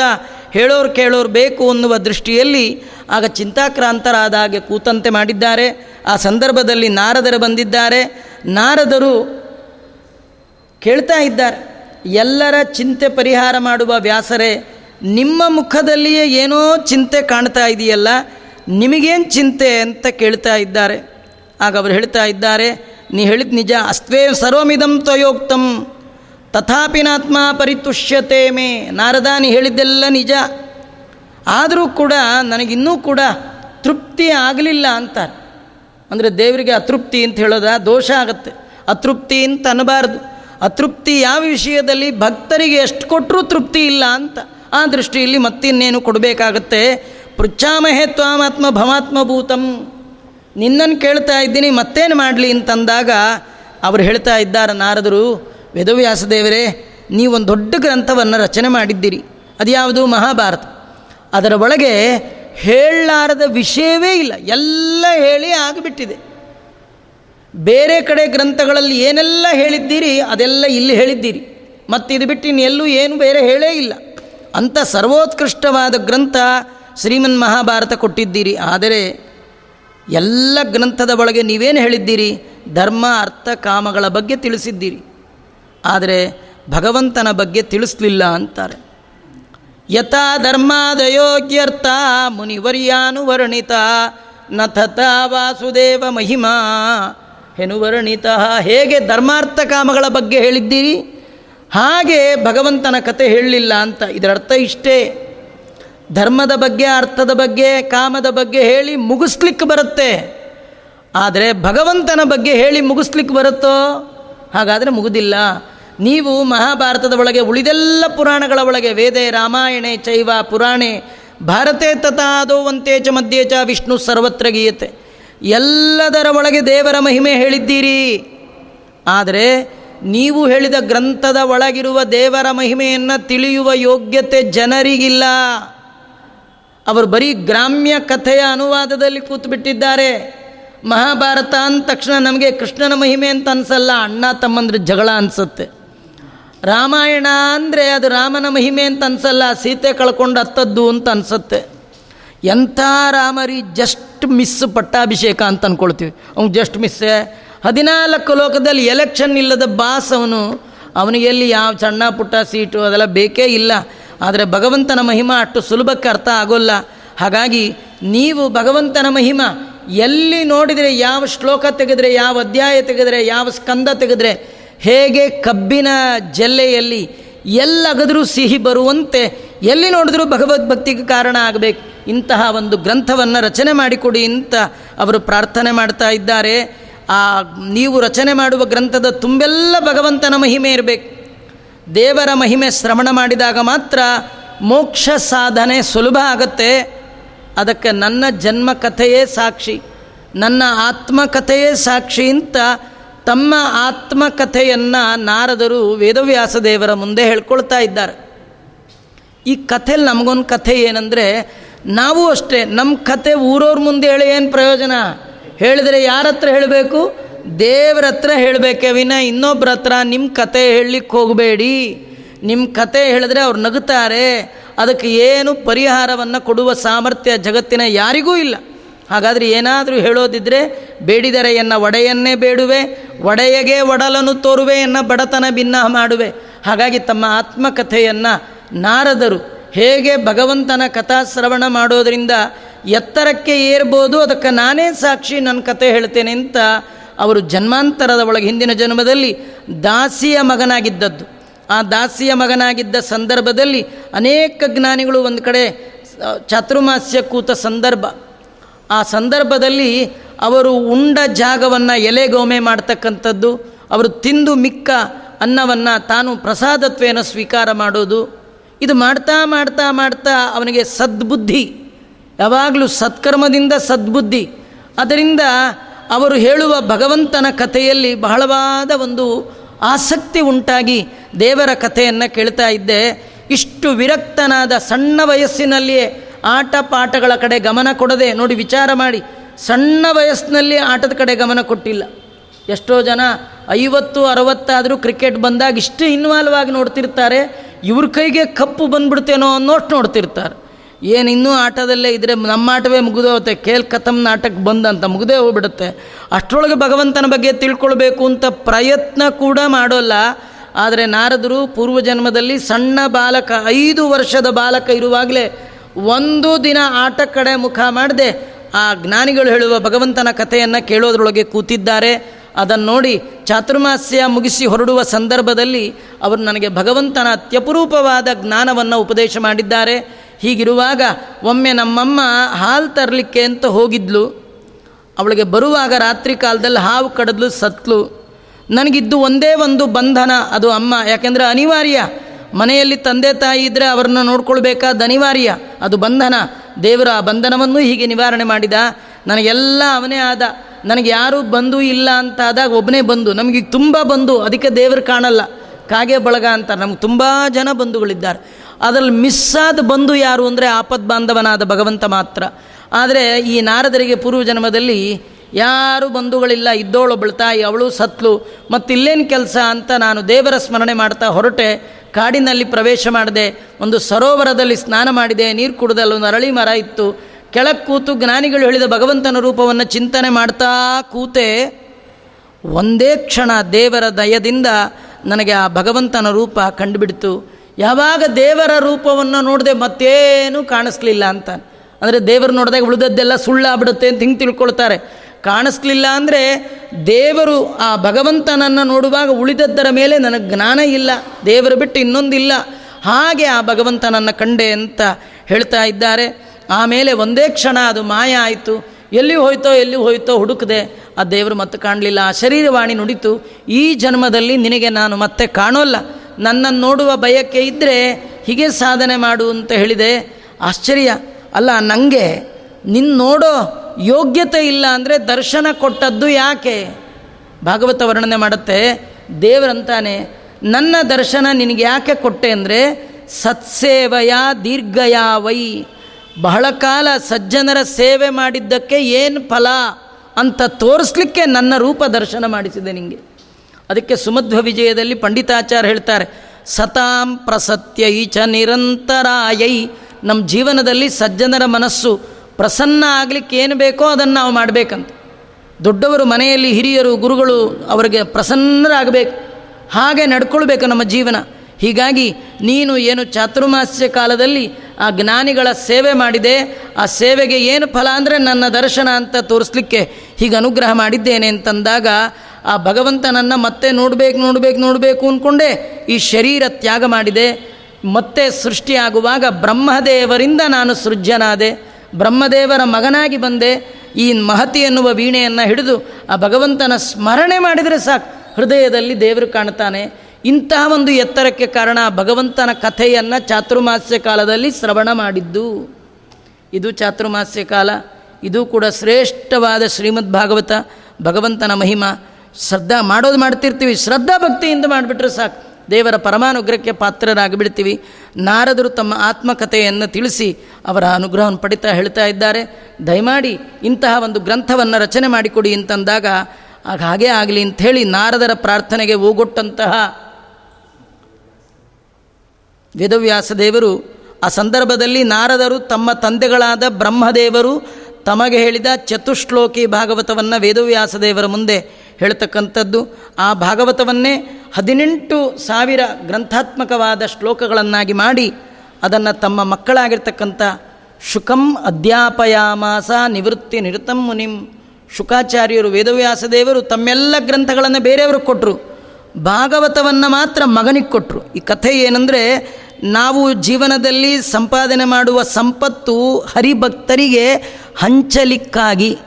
ಹೇಳೋರು ಕೇಳೋರು ಬೇಕು ಅನ್ನುವ ದೃಷ್ಟಿಯಲ್ಲಿ ಆಗ ಚಿಂತಾಕ್ರಾಂತರಾದ ಹಾಗೆ ಕೂತಂತೆ ಮಾಡಿದ್ದಾರೆ. ಆ ಸಂದರ್ಭದಲ್ಲಿ ನಾರದರು ಬಂದಿದ್ದಾರೆ. ನಾರದರು ಕೇಳ್ತಾ ಇದ್ದಾರೆ. ಎಲ್ಲರ ಚಿಂತೆ ಪರಿಹಾರ ಮಾಡುವ ವ್ಯಾಸರೇ, ನಿಮ್ಮ ಮುಖದಲ್ಲಿಯೇ ಏನೋ ಚಿಂತೆ ಕಾಣ್ತಾ ಇದೆಯಲ್ಲ ನಿಮಗೇನು ಚಿಂತೆ ಅಂತ ಕೇಳ್ತಾ ಇದ್ದಾರೆ? ಆಗ ಅವರು ಹೇಳ್ತಾ ಇದ್ದಾರೆ, ನೀ ಹೇಳಿದ ನಿಜ ಅಸ್ತ್ವೇ ಸರ್ವಮಿದಂ ತ್ವಯೋಕ್ತಂ ತಥಾಪಿನಾತ್ಮ ಪರಿತುಷ್ಯತೆ ಮೇ. ನಾರದ ನೀ ಹೇಳಿದ್ದೆಲ್ಲ ನಿಜ. ಆದರೂ ಕೂಡ ನನಗಿನ್ನೂ ಕೂಡ ತೃಪ್ತಿ ಆಗಲಿಲ್ಲ ಅಂತಾರೆ. ಅಂದರೆ ದೇವರಿಗೆ ಅತೃಪ್ತಿ ಅಂತ ಹೇಳೋದ? ದೋಷ ಆಗುತ್ತೆ. ಅತೃಪ್ತಿ ಅಂತ ಅನ್ನಬಾರ್ದು. ಅತೃಪ್ತಿ ಯಾವ ವಿಷಯದಲ್ಲಿ ಭಕ್ತರಿಗೆ ಎಷ್ಟು ಕೊಟ್ಟರೂ ತೃಪ್ತಿ ಇಲ್ಲ ಅಂತ. ಆ ದೃಷ್ಟಿಯಲ್ಲಿ ಮತ್ತಿನ್ನೇನು ಕೊಡಬೇಕಾಗತ್ತೆ? ಪೃಚ್ಛಾಮಹೇ ತ್ವಾಮಾತ್ಮ ಭವಾತ್ಮ ಭೂತಂ. ನಿನ್ನನ್ನು ಕೇಳ್ತಾ ಇದ್ದೀನಿ, ಮತ್ತೇನು ಮಾಡಲಿ ಅಂತಂದಾಗ ಅವರು ಹೇಳ್ತಾ ಇದ್ದಾರೆ, ನಾರದರು ವೇದವ್ಯಾಸ ದೇವರೇ ನೀವೊಂದು ದೊಡ್ಡ ಗ್ರಂಥವನ್ನು ರಚನೆ ಮಾಡಿದ್ದೀರಿ. ಅದು ಯಾವುದು ಮಹಾಭಾರತ. ಅದರ ಒಳಗೆ ಹೇಳಲಾರದ ವಿಷಯವೇ ಇಲ್ಲ, ಎಲ್ಲ ಹೇಳಿ ಆಗಿಬಿಟ್ಟಿದೆ. ಬೇರೆ ಕಡೆ ಗ್ರಂಥಗಳಲ್ಲಿ ಏನೆಲ್ಲ ಹೇಳಿದ್ದೀರಿ, ಅದೆಲ್ಲ ಇಲ್ಲಿ ಹೇಳಿದ್ದೀರಿ. ಮತ್ತು ಇದು ಬಿಟ್ಟು ಇನ್ನೆಲ್ಲೂ ಏನು ಬೇರೆ ಹೇಳೇ ಇಲ್ಲ. ಅಂಥ ಸರ್ವೋತ್ಕೃಷ್ಟವಾದ ಗ್ರಂಥ ಶ್ರೀಮನ್ ಮಹಾಭಾರತ ಕೊಟ್ಟಿದ್ದೀರಿ. ಆದರೆ ಎಲ್ಲ ಗ್ರಂಥದ ಒಳಗೆ ನೀವೇನು ಹೇಳಿದ್ದೀರಿ? ಧರ್ಮ, ಅರ್ಥ, ಕಾಮಗಳ ಬಗ್ಗೆ ತಿಳಿಸಿದ್ದೀರಿ. ಆದರೆ ಭಗವಂತನ ಬಗ್ಗೆ ತಿಳಿಸ್ಲಿಲ್ಲ ಅಂತಾರೆ. ಯಥಾ ಧರ್ಮಾದಯೋಗ್ಯರ್ಥ ಮುನಿವರ್ಯಾನುವರ್ಣಿತ ನ ತಥಾ ವಾಸುದೇವ ಮಹಿಮಾ. ಹೆನುವರ್ಣಿತ ಹೇಗೆ ಧರ್ಮಾರ್ಥ ಕಾಮಗಳ ಬಗ್ಗೆ ಹೇಳಿದ್ದೀರಿ? ಹಾಗೆ ಭಗವಂತನ ಕತೆ ಹೇಳಲಿಲ್ಲ ಅಂತ. ಇದರ ಅರ್ಥ ಇಷ್ಟೇ. ಧರ್ಮದ ಬಗ್ಗೆ, ಅರ್ಥದ ಬಗ್ಗೆ, ಕಾಮದ ಬಗ್ಗೆ ಹೇಳಿ ಮುಗಿಸ್ಲಿಕ್ಕೆ ಬರುತ್ತೆ. ಆದರೆ ಭಗವಂತನ ಬಗ್ಗೆ ಹೇಳಿ ಮುಗಿಸ್ಲಿಕ್ಕೆ ಬರುತ್ತೋ? ಹಾಗಾದರೆ ಮುಗುದಿಲ್ಲ. ನೀವು ಮಹಾಭಾರತದ ಒಳಗೆ ಉಳಿದೆಲ್ಲ ಪುರಾಣಗಳ ಒಳಗೆ, ವೇದೆ, ರಾಮಾಯಣೆ, ಚೈವ, ಪುರಾಣೆ, ಭಾರತೆ ತಥಾದೋವಂತೆ ಚ ಮಧ್ಯೆ ಚ ವಿಷ್ಣು ಸರ್ವತ್ರ ಗೀಯತೆ. ಎಲ್ಲದರ ಒಳಗೆ ದೇವರ ಮಹಿಮೆ ಹೇಳಿದ್ದೀರಿ. ಆದರೆ ನೀವು ಹೇಳಿದ ಗ್ರಂಥದ ಒಳಗಿರುವ ದೇವರ ಮಹಿಮೆಯನ್ನು ತಿಳಿಯುವ ಯೋಗ್ಯತೆ ಜನರಿಗಿಲ್ಲ. ಅವರು ಬರೀ ಗ್ರಾಮ್ಯ ಕಥೆಯ ಅನುವಾದದಲ್ಲಿ ಕೂತ್ಬಿಟ್ಟಿದ್ದಾರೆ. ಮಹಾಭಾರತ ಅಂದ ತಕ್ಷಣ ನಮಗೆ ಕೃಷ್ಣನ ಮಹಿಮೆ ಅಂತ ಅನಿಸಲ್ಲ, ಅಣ್ಣ ತಮ್ಮಂದ್ರ ಜಗಳ ಅನಿಸುತ್ತೆ. ರಾಮಾಯಣ ಅಂದರೆ ಅದು ರಾಮನ ಮಹಿಮೆ ಅಂತ ಅನಿಸಲ್ಲ, ಸೀತೆ ಕಳ್ಕೊಂಡು ಹತ್ತದ್ದು ಅಂತ ಅನಿಸುತ್ತೆ. ಎಂಥ ರಾಮರಿ, ಜಸ್ಟ್ ಮಿಸ್ ಪಟ್ಟಾಭಿಷೇಕ ಅಂತ ಅಂದ್ಕೊಳ್ತೀವಿ ಅವ್ನು ಜಸ್ಟ್ ಮಿಸ್ಸೆ ಹದಿನಾಲ್ಕು ಲೋಕದಲ್ಲಿ ಎಲೆಕ್ಷನ್ ಇಲ್ಲದ ಬಾಸ್ ಅವನು, ಅವನಿಗೆ ಎಲ್ಲಿ ಯಾವ ಸಣ್ಣ ಪುಟ್ಟ ಸೀಟು ಅದೆಲ್ಲ ಬೇಕೇ ಇಲ್ಲ. ಆದರೆ ಭಗವಂತನ ಮಹಿಮಾ ಅಷ್ಟು ಸುಲಭಕ್ಕೆ ಅರ್ಥ ಆಗೋಲ್ಲ. ಹಾಗಾಗಿ ನೀವು ಭಗವಂತನ ಮಹಿಮ ಎಲ್ಲಿ ನೋಡಿದರೆ ಯಾವ ಶ್ಲೋಕ ತೆಗೆದರೆ, ಯಾವ ಅಧ್ಯಾಯ ತೆಗೆದರೆ, ಯಾವ ಸ್ಕಂದ ತೆಗೆದರೆ, ಹೇಗೆ ಕಬ್ಬಿನ ಜಲ್ಲೆಯಲ್ಲಿ ಎಲ್ಲಗದರೂ ಸಿಹಿ ಬರುವಂತೆ ಎಲ್ಲಿ ನೋಡಿದ್ರೂ ಭಗವದ್ಭಕ್ತಿಗೆ ಕಾರಣ ಆಗಬೇಕು. ಇಂತಹ ಒಂದು ಗ್ರಂಥವನ್ನು ರಚನೆ ಮಾಡಿಕೊಡಿ ಅಂತ ಅವರು ಪ್ರಾರ್ಥನೆ ಮಾಡ್ತಾ ಇದ್ದಾರೆ. ಆ, ನೀವು ರಚನೆ ಮಾಡುವ ಗ್ರಂಥದ ತುಂಬೆಲ್ಲ ಭಗವಂತನ ಮಹಿಮೆ ಇರಬೇಕು. ದೇವರ ಮಹಿಮೆ ಶ್ರವಣ ಮಾಡಿದಾಗ ಮಾತ್ರ ಮೋಕ್ಷ ಸಾಧನೆ ಸುಲಭ ಆಗತ್ತೆ. ಅದಕ್ಕೆ ನನ್ನ ಜನ್ಮ ಕಥೆಯೇ ಸಾಕ್ಷಿ, ನನ್ನ ಆತ್ಮಕಥೆಯೇ ಸಾಕ್ಷಿ ಅಂತ ತಮ್ಮ ಆತ್ಮಕಥೆಯನ್ನು ನಾರದರು ವೇದವ್ಯಾಸ ದೇವರ ಮುಂದೆ ಹೇಳ್ಕೊಳ್ತಾ ಇದ್ದಾರೆ. ಈ ಕಥೆಯಲ್ಲಿ ನಮಗೊಂದು ಕಥೆ ಏನಂದರೆ, ನಾವು ಅಷ್ಟೇ ನಮ್ಮ ಕಥೆ ಊರವ್ರ ಮುಂದೆ ಹೇಳಿ ಏನು ಪ್ರಯೋಜನ? ಹೇಳಿದರೆ ಯಾರ ಹತ್ರ ಹೇಳಬೇಕು? ದೇವ್ರ ಹತ್ರ ಹೇಳಬೇಕೆ ವಿನ ಇನ್ನೊಬ್ಬರ ಹತ್ರ ನಿಮ್ಮ ಕತೆ ಹೇಳಲಿಕ್ಕೆ ಹೋಗಬೇಡಿ. ನಿಮ್ಮ ಕತೆ ಹೇಳಿದ್ರೆ ಅವ್ರು ನಗುತ್ತಾರೆ. ಅದಕ್ಕೆ ಏನು ಪರಿಹಾರವನ್ನು ಕೊಡುವ ಸಾಮರ್ಥ್ಯ ಜಗತ್ತಿನ ಯಾರಿಗೂ ಇಲ್ಲ. ಹಾಗಾದರೆ ಏನಾದರೂ ಹೇಳೋದಿದ್ದರೆ ಬೇಡಿದರೆ ಎನ್ನ ಒಡೆಯನ್ನೇ ಬೇಡುವೆ, ಒಡೆಯಗೆ ಒಡಲನ್ನು ತೋರುವೆ ಎನ್ನ ಬಡತನ ಭಿನ್ನ ಮಾಡುವೆ. ಹಾಗಾಗಿ ತಮ್ಮ ಆತ್ಮಕಥೆಯನ್ನು ನಾರದರು. ಹೇಗೆ ಭಗವಂತನ ಕಥಾಶ್ರವಣ ಮಾಡೋದರಿಂದ ಎತ್ತರಕ್ಕೆ ಏರ್ಬೋದು, ಅದಕ್ಕೆ ನಾನೇ ಸಾಕ್ಷಿ ನನ್ನ ಕತೆ ಹೇಳ್ತೇನೆ ಅಂತ ಅವರು ಜನ್ಮಾಂತರದ ಒಳಗೆ ಹಿಂದಿನ ಜನ್ಮದಲ್ಲಿ ದಾಸಿಯ ಮಗನಾಗಿದ್ದದ್ದು. ಆ ದಾಸಿಯ ಮಗನಾಗಿದ್ದ ಸಂದರ್ಭದಲ್ಲಿ ಅನೇಕ ಜ್ಞಾನಿಗಳು ಒಂದು ಕಡೆ ಚಾತುರ್ಮಾಸ್ಯ ಕೂತ ಸಂದರ್ಭ. ಆ ಸಂದರ್ಭದಲ್ಲಿ ಅವರು ಉಂಡ ಜಾಗವನ್ನು ಎಲೆಗೋಮೆ ಮಾಡ್ತಕ್ಕಂಥದ್ದು, ಅವರು ತಿಂದು ಮಿಕ್ಕ ಅನ್ನವನ್ನು ತಾನು ಪ್ರಸಾದತ್ವೇನ ಸ್ವೀಕಾರ ಮಾಡೋದು. ಇದು ಮಾಡ್ತಾ ಮಾಡ್ತಾ ಮಾಡ್ತಾ ಅವನಿಗೆ ಸದ್ಬುದ್ಧಿ. ಯಾವಾಗಲೂ ಸತ್ಕರ್ಮದಿಂದ ಸದ್ಬುದ್ಧಿ. ಅದರಿಂದ ಅವರು ಹೇಳುವ ಭಗವಂತನ ಕಥೆಯಲ್ಲಿ ಬಹಳವಾದ ಒಂದು ಆಸಕ್ತಿ ಉಂಟಾಗಿ ದೇವರ ಕಥೆಯನ್ನು ಕೇಳ್ತಾ ಇದ್ದೆ. ಇಷ್ಟು ವಿರಕ್ತನಾದ ಸಣ್ಣ ವಯಸ್ಸಿನಲ್ಲಿಯೇ ಆಟ ಪಾಠಗಳ ಕಡೆ ಗಮನ ಕೊಡದೆ ನೋಡಿ ವಿಚಾರ ಮಾಡಿ, ಸಣ್ಣ ವಯಸ್ಸಿನಲ್ಲಿ ಆಟದ ಕಡೆ ಗಮನ ಕೊಟ್ಟಿಲ್ಲ. ಎಷ್ಟೋ ಜನ ಐವತ್ತು, ಅರವತ್ತಾದರೂ ಕ್ರಿಕೆಟ್ ಬಂದಾಗ ಇಷ್ಟು ಇನ್ವಾಲ್ವ್ ಆಗಿ ನೋಡ್ತಿರ್ತಾರೆ, ಇವ್ರ ಕೈಗೆ ಕಪ್ಪು ಬಂದ್ಬಿಡ್ತೇನೋ ಅನ್ನೋಷ್ಟು ನೋಡ್ತಿರ್ತಾರೆ. ಏನು ಇನ್ನೂ ಆಟದಲ್ಲೇ ಇದ್ದರೆ ನಮ್ಮ ಆಟವೇ ಮುಗಿದೋಗುತ್ತೆ. ಕೇಲ್ ಕಥಮ್ ನಾಟಕ ಬಂದಂತ ಮುಗಿದೇ ಹೋಗ್ಬಿಡುತ್ತೆ. ಅಷ್ಟರೊಳಗೆ ಭಗವಂತನ ಬಗ್ಗೆ ತಿಳ್ಕೊಳ್ಬೇಕು ಅಂತ ಪ್ರಯತ್ನ ಕೂಡ ಮಾಡೋಲ್ಲ. ಆದರೆ ನಾರದರು ಪೂರ್ವಜನ್ಮದಲ್ಲಿ ಸಣ್ಣ ಬಾಲಕ, ಐದು ವರ್ಷದ ಬಾಲಕ ಇರುವಾಗಲೇ ಒಂದು ದಿನ ಆಟ ಕಡೆ ಮುಖ ಮಾಡದೆ. ಆ ಜ್ಞಾನಿಗಳು ಹೇಳುವ ಭಗವಂತನ ಕಥೆಯನ್ನು ಕೇಳೋದ್ರೊಳಗೆ ಕೂತಿದ್ದಾರೆ. ಅದನ್ನು ನೋಡಿ ಚಾತುರ್ಮಾಸ್ಯ ಮುಗಿಸಿ ಹೊರಡುವ ಸಂದರ್ಭದಲ್ಲಿ ಅವರು ನನಗೆ ಭಗವಂತನ ಅತ್ಯಪರೂಪವಾದ ಜ್ಞಾನವನ್ನು ಉಪದೇಶ ಮಾಡಿದ್ದಾರೆ. ಹೀಗಿರುವಾಗ ಒಮ್ಮೆ ನಮ್ಮಮ್ಮ ಹಾಲು ತರಲಿಕ್ಕೆ ಅಂತ ಹೋಗಿದ್ಲು. ಅವಳಿಗೆ ಬರುವಾಗ ರಾತ್ರಿ ಕಾಲದಲ್ಲಿ ಹಾವು ಕಡದ್ಲು, ಸತ್ಲು. ನನಗಿದ್ದು ಒಂದೇ ಒಂದು ಬಂಧನ, ಅದು ಅಮ್ಮ. ಯಾಕೆಂದರೆ ಅನಿವಾರ್ಯ. ಮನೆಯಲ್ಲಿ ತಂದೆ ತಾಯಿ ಇದ್ದರೆ ಅವರನ್ನು ನೋಡ್ಕೊಳ್ಬೇಕಾದ ಅನಿವಾರ್ಯ. ಅದು ಬಂಧನ. ದೇವರ ಆ ಬಂಧನವನ್ನು ಹೀಗೆ ನಿವಾರಣೆ ಮಾಡಿದ. ನನಗೆಲ್ಲ ಅವನೇ ಆದ. ನನಗೆ ಯಾರೂ ಬಂಧು ಇಲ್ಲ ಅಂತ ಆದಾಗ ಒಬ್ಬನೇ ಬಂದು. ನಮಗೆ ತುಂಬ ಬಂಧು. ಅದಕ್ಕೆ ದೇವರು ಕಾಣಲ್ಲ. ಕಾಗೆ ಬಳಗ ಅಂತ ನಮ್ಗೆ ತುಂಬ ಜನ ಬಂಧುಗಳಿದ್ದಾರೆ. ಅದರಲ್ಲಿ ಮಿಸ್ಸಾದ ಬಂಧು ಯಾರು ಅಂದರೆ ಆಪದ್ ಬಾಂಧವನಾದ ಭಗವಂತ ಮಾತ್ರ. ಆದರೆ ಈ ನಾರದರಿಗೆ ಪೂರ್ವ ಜನ್ಮದಲ್ಲಿ ಯಾರು ಬಂಧುಗಳಿಲ್ಲ, ಇದ್ದೋಳು ತಾಯಿ, ಅವಳು ಸತ್ಲು, ಮತ್ತು ಇಲ್ಲೇನು ಕೆಲಸ ಅಂತ ನಾನು ದೇವರ ಸ್ಮರಣೆ ಮಾಡ್ತಾ ಹೊರಟೆ, ಕಾಡಿನಲ್ಲಿ ಪ್ರವೇಶ ಮಾಡಿದೆ, ಒಂದು ಸರೋವರದಲ್ಲಿ ಸ್ನಾನ ಮಾಡಿದೆ, ನೀರು ಕುಡಿದಲ್ಲ ಒಂದು ಅರಳಿ ಮರ ಇತ್ತು. ಕೆಳಕ್ಕೆ ಕೂತು ಜ್ಞಾನಿಗಳು ಹೇಳಿದ ಭಗವಂತನ ರೂಪವನ್ನು ಚಿಂತನೆ ಮಾಡ್ತಾ ಕೂತೆ, ಒಂದೇ ಕ್ಷಣ ದೇವರ ದಯದಿಂದ ನನಗೆ ಆ ಭಗವಂತನ ರೂಪ ಕಂಡುಬಿಡ್ತು. ಯಾವಾಗ ದೇವರ ರೂಪವನ್ನು ನೋಡಿದೆ ಮತ್ತೇನೂ ಕಾಣಿಸ್ಲಿಲ್ಲ ಅಂತ. ಅಂದರೆ ದೇವರು ನೋಡಿದಾಗ ಉಳಿದದ್ದೆಲ್ಲ ಸುಳ್ಳಾಗ್ಬಿಡುತ್ತೆ ಅಂತ ಹಿಂಗೆ ತಿಳ್ಕೊಳ್ತಾರೆ. ಕಾಣಿಸ್ಲಿಲ್ಲ ಅಂದರೆ ದೇವರು ಆ ಭಗವಂತನನ್ನು ನೋಡುವಾಗ ಉಳಿದದ್ದರ ಮೇಲೆ ನನಗೆ ಜ್ಞಾನ ಇಲ್ಲ, ದೇವರು ಬಿಟ್ಟು ಇನ್ನೊಂದಿಲ್ಲ. ಹಾಗೆ ಆ ಭಗವಂತನನ್ನು ಕಂಡೆ ಅಂತ ಹೇಳ್ತಾ ಇದ್ದಾರೆ. ಆಮೇಲೆ ಒಂದೇ ಕ್ಷಣ ಅದು ಮಾಯ ಆಯಿತು. ಎಲ್ಲಿ ಹೋಯ್ತೋ ಎಲ್ಲಿ ಹೋಯ್ತೋ ಹುಡುಕದೆ, ಆ ದೇವರು ಮತ್ತೆ ಕಾಣಲಿಲ್ಲ. ಆ ಶರೀರವಾಣಿ ನುಡಿತು, ಈ ಜನ್ಮದಲ್ಲಿ ನಿನಗೆ ನಾನು ಮತ್ತೆ ಕಾಣೋಲ್ಲ. ನನ್ನನ್ನು ನೋಡುವ ಬಯಕೆ ಇದ್ದರೆ ಹೀಗೆ ಸಾಧನೆ ಮಾಡು ಅಂತ ಹೇಳಿದೆ. ಆಶ್ಚರ್ಯ. ಅಲ್ಲ ನನಗೆ ನಿನ್ನ ನೋಡೋ ಯೋಗ್ಯತೆ ಇಲ್ಲ ಅಂದರೆ ದರ್ಶನ ಕೊಟ್ಟದ್ದು ಯಾಕೆ? ಭಾಗವತ ವರ್ಣನೆ ಮಾಡುತ್ತೆ, ದೇವರಂತಾನೆ, ನನ್ನ ದರ್ಶನ ನಿನಗೆ ಯಾಕೆ ಕೊಟ್ಟೆ ಅಂದರೆ, ಸತ್ಸೇವೆಯ ದೀರ್ಘಯ ವೈ, ಬಹಳ ಕಾಲ ಸಜ್ಜನರ ಸೇವೆ ಮಾಡಿದ್ದಕ್ಕೆ ಏನು ಫಲ ಅಂತ ತೋರಿಸ್ಲಿಕ್ಕೆ ನನ್ನ ರೂಪ ದರ್ಶನ ಮಾಡಿಸಿದೆ ನಿಮಗೆ ಅದಕ್ಕೆ ಸುಮಧ್ವ ವಿಜಯದಲ್ಲಿ ಪಂಡಿತಾಚಾರ್ಯ ಹೇಳ್ತಾರೆ, ಸತಾಂ ಪ್ರಸತ್ಯೈ ಚ ನಿರಂತರಾಯೈ. ನಮ್ಮ ಜೀವನದಲ್ಲಿ ಸಜ್ಜನರ ಮನಸ್ಸು ಪ್ರಸನ್ನ ಆಗಲಿಕ್ಕೆ ಏನು ಬೇಕೋ ಅದನ್ನು ನಾವು ಮಾಡಬೇಕಂತ. ದೊಡ್ಡವರು ಮನೆಯಲ್ಲಿ ಹಿರಿಯರು, ಗುರುಗಳು ಅವರಿಗೆ ಪ್ರಸನ್ನರಾಗಬೇಕು. ಹಾಗೆ ನಡ್ಕೊಳ್ಬೇಕು ನಮ್ಮ ಜೀವನ. ಹೀಗಾಗಿ ನೀನು ಏನು ಚಾತುರ್ಮಾಸ್ಯ ಕಾಲದಲ್ಲಿ ಆ ಜ್ಞಾನಿಗಳ ಸೇವೆ ಮಾಡಿದೆ. ಆ ಸೇವೆಗೆ ಏನು ಫಲ ಅಂದರೆ ನನ್ನ ದರ್ಶನ ಅಂತ ತೋರಿಸ್ಲಿಕ್ಕೆ ಹೀಗೆ ಅನುಗ್ರಹ ಮಾಡಿದ್ದೇನೆ ಅಂತಂದಾಗ ಆ ಭಗವಂತನನ್ನು ಮತ್ತೆ ನೋಡಬೇಕು ನೋಡಬೇಕು ನೋಡಬೇಕು ಅಂದ್ಕೊಂಡೇ ಈ ಶರೀರ ತ್ಯಾಗ ಮಾಡಿದೆ. ಮತ್ತೆ ಸೃಷ್ಟಿಯಾಗುವಾಗ ಬ್ರಹ್ಮದೇವರಿಂದ ನಾನು ಸೃಜ್ಯನಾದೆ. ಬ್ರಹ್ಮದೇವರ ಮಗನಾಗಿ ಬಂದೆ. ಈ ಮಹತಿ ಎನ್ನುವ ವೀಣೆಯನ್ನು ಹಿಡಿದು ಆ ಭಗವಂತನ ಸ್ಮರಣೆ ಮಾಡಿದರೆ ಸಾಕು. ಹೃದಯದಲ್ಲಿ ದೇವರು ಕಾಣ್ತಾನೆ. ಇಂತಹ ಒಂದು ಎತ್ತರಕ್ಕೆ ಕಾರಣ ಭಗವಂತನ ಕಥೆಯನ್ನು ಚಾತುರ್ಮಾಸ್ಯ ಕಾಲದಲ್ಲಿ ಶ್ರವಣ ಮಾಡಿದ್ದು. ಇದು ಚಾತುರ್ಮಾಸ್ಯ ಕಾಲ. ಇದು ಕೂಡ ಶ್ರೇಷ್ಠವಾದ ಶ್ರೀಮದ್ ಭಾಗವತ, ಭಗವಂತನ ಮಹಿಮ. ಶ್ರದ್ಧಾ ಮಾಡೋದು ಮಾಡ್ತಿರ್ತೀವಿ. ಶ್ರದ್ಧಾ ಭಕ್ತಿಯಿಂದ ಮಾಡಿಬಿಟ್ರೆ ಸಾಕು. ದೇವರ ಪರಮಾನುಗ್ರಹಕ್ಕೆ ಪಾತ್ರರಾಗಿಬಿಡ್ತೀವಿ. ನಾರದರು ತಮ್ಮ ಆತ್ಮಕಥೆಯನ್ನು ತಿಳಿಸಿ ಅವರ ಅನುಗ್ರಹವನ್ನು ಪಡಿತಾ ಹೇಳ್ತಾ ಇದ್ದಾರೆ. ದಯಮಾಡಿ ಇಂತಹ ಒಂದು ಗ್ರಂಥವನ್ನು ರಚನೆ ಮಾಡಿಕೊಡಿ ಅಂತಂದಾಗ ಹಾಗೇ ಆಗಲಿ ಅಂಥೇಳಿ ನಾರದರ ಪ್ರಾರ್ಥನೆಗೆ ಓಗೊಟ್ಟಂತಹ ವೇದವ್ಯಾಸ ದೇವರು ಆ ಸಂದರ್ಭದಲ್ಲಿ ನಾರದರು ತಮ್ಮ ತಂದೆಗಳಾದ ಬ್ರಹ್ಮದೇವರು ತಮಗೆ ಹೇಳಿದ ಚತುಶ್ಲೋಕಿ ಭಾಗವತವನ್ನು ವೇದವ್ಯಾಸ ದೇವರ ಮುಂದೆ ಹೇಳ್ತಕ್ಕಂಥದ್ದು. ಆ ಭಾಗವತವನ್ನೇ ಹದಿನೆಂಟು ಸಾವಿರ ಗ್ರಂಥಾತ್ಮಕವಾದ ಶ್ಲೋಕಗಳನ್ನಾಗಿ ಮಾಡಿ ಅದನ್ನು ತಮ್ಮ ಮಕ್ಕಳಾಗಿರ್ತಕ್ಕಂಥ ಶುಕಂ ಅಧ್ಯಾಪಯಾಮಾಸ ನಿವೃತ್ತಿ ನಿರತಂ ಮುನಿಂ ಶುಕಾಚಾರ್ಯರು ವೇದವ್ಯಾಸ ದೇವರು ತಮ್ಮೆಲ್ಲ ಗ್ರಂಥಗಳನ್ನು ಬೇರೆಯವ್ರಿಗೆ ಕೊಟ್ಟರು ಭಾಗವತವನ್ನು ಮಾತ್ರ ಮಗನಿಗೆ ಕೊಟ್ಟರು ಈ ಕಥೆ ಏನಂದರೆ ನಾವು ಜೀವನದಲ್ಲಿ ಸಂಪಾದನೆ ಮಾಡುವ ಸಂಪತ್ತು ಹರಿಭಕ್ತರಿಗೆ ಹಂಚಲಿಕ್ಕಾಗಿ.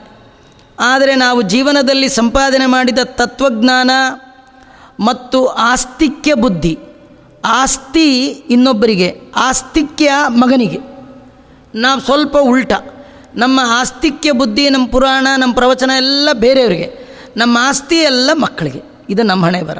ಆದರೆ ನಾವು ಜೀವನದಲ್ಲಿ ಸಂಪಾದನೆ ಮಾಡಿದ ತತ್ವಜ್ಞಾನ ಮತ್ತು ಆಸ್ತಿಕ್ಯ ಬುದ್ಧಿ, ಆಸ್ತಿ ಇನ್ನೊಬ್ಬರಿಗೆ, ಆಸ್ತಿಕ್ಯ ಮಗನಿಗೆ. ನಾವು ಸ್ವಲ್ಪ ಉಲ್ಟ, ನಮ್ಮ ಆಸ್ತಿಕ್ಯ ಬುದ್ಧಿ, ನಮ್ಮ ಪುರಾಣ, ನಮ್ಮ ಪ್ರವಚನ ಎಲ್ಲ ಬೇರೆಯವರಿಗೆ, ನಮ್ಮ ಆಸ್ತಿ ಎಲ್ಲ ಮಕ್ಕಳಿಗೆ. ಇದು ನಮ್ಮ ಹಣೆ ಬರ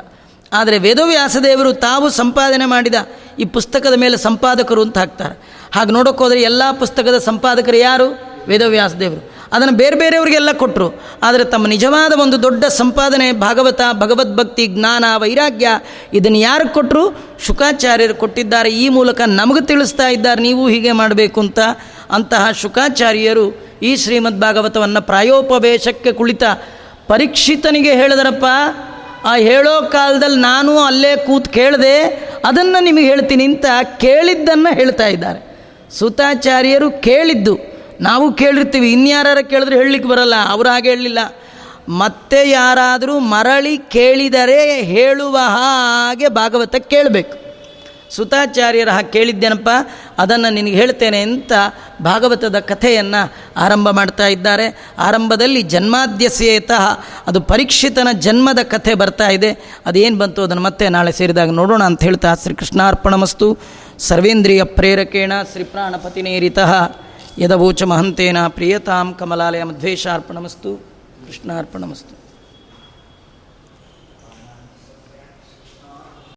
ಆದರೆ ವೇದವ್ಯಾಸದೇವರು ತಾವು ಸಂಪಾದನೆ ಮಾಡಿದ ಈ ಪುಸ್ತಕದ ಮೇಲೆ ಸಂಪಾದಕರು ಅಂತ ಹಾಕ್ತಾರೆ. ಹಾಗೆ ನೋಡೋಕ್ಕೋದ್ರೆ ಎಲ್ಲ ಪುಸ್ತಕದ ಸಂಪಾದಕರು ಯಾರು? ವೇದವ್ಯಾಸ ದೇವರು. ಅದನ್ನು ಬೇರೆ ಬೇರೆಯವರಿಗೆಲ್ಲ ಕೊಟ್ಟರು ಆದರೆ ತಮ್ಮ ನಿಜವಾದ ಒಂದು ದೊಡ್ಡ ಸಂಪಾದನೆ ಭಾಗವತ ಭಗವದ್ಭಕ್ತಿ ಜ್ಞಾನ, ವೈರಾಗ್ಯ ಇದನ್ನು ಯಾರು ಕೊಟ್ಟರು ಶುಕಾಚಾರ್ಯರು ಕೊಟ್ಟಿದ್ದಾರೆ. ಈ ಮೂಲಕ ನಮಗೆ ತಿಳಿಸ್ತಾ ಇದ್ದಾರೆ, ನೀವು ಹೀಗೆ ಮಾಡಬೇಕು ಅಂತ. ಅಂತಹ ಶುಕಾಚಾರ್ಯರು ಈ ಶ್ರೀಮದ್ ಭಾಗವತವನ್ನು ಪ್ರಾಯೋಪವೇಶಕ್ಕೆ ಕುಳಿತ ಪರೀಕ್ಷಿತನಿಗೆ ಹೇಳಿದರಪ್ಪ, ಆ ಹೇಳೋ ಕಾಲದಲ್ಲಿ ನಾನು ಅಲ್ಲೇ ಕೂತು ಕೇಳಿದೆ ಅದನ್ನು ನಿಮಗೆ ಹೇಳ್ತೀನಿ ಅಂತ ಕೇಳಿದ್ದನ್ನು ಹೇಳ್ತಾ ಇದ್ದಾರೆ. ಸುತಾಚಾರ್ಯರು ಕೇಳಿದ್ದು. ನಾವು ಕೇಳಿರ್ತೀವಿ ಇನ್ಯಾರ ಕೇಳಿದ್ರೆ ಹೇಳಲಿಕ್ಕೆ ಬರಲ್ಲ, ಅವರು ಹಾಗೆ ಹೇಳಲಿಲ್ಲ. ಮತ್ತೆ ಯಾರಾದರೂ ಮರಳಿ ಕೇಳಿದರೆ ಹೇಳುವ ಹಾಗೆ ಭಾಗವತ ಕೇಳಬೇಕು. ಸುತಾಚಾರ್ಯರ ಹಾಗೆ ಕೇಳಿದ್ದೇನಪ್ಪ? ಅದನ್ನು ನಿನಗೆ ಹೇಳ್ತೇನೆ ಅಂತ ಭಾಗವತದ ಕಥೆಯನ್ನು ಆರಂಭ ಮಾಡ್ತಾ ಇದ್ದಾರೆ. ಆರಂಭದಲ್ಲಿ ಜನ್ಮಾದ್ಯಸೇತ ಅದು ಪರೀಕ್ಷಿತನ ಜನ್ಮದ ಕಥೆ ಬರ್ತಾ ಇದೆ. ಅದೇನು ಬಂತು ಅದನ್ನು ಮತ್ತೆ ನಾಳೆ ಸೇರಿದಾಗ ನೋಡೋಣ ಅಂತ ಹೇಳ್ತಾ ಶ್ರೀ ಕೃಷ್ಣಾರ್ಪಣಮಸ್ತು. ಸರ್ವೇಂದ್ರಿಯ ಪ್ರೇರಕೇಣ ಶ್ರೀ ಪ್ರಾಣಪತಿನೇರಿತಃ ಯದವೋಚ ಮಹಂತೇನ ಪ್ರಿಯತಾಂ ಕಮಲಾಲಯ ಮಧ್ವೇಶಾರ್ಪಣಮಸ್ತು. ಕೃಷ್ಣಾರ್ಪಣಮಸ್ತು.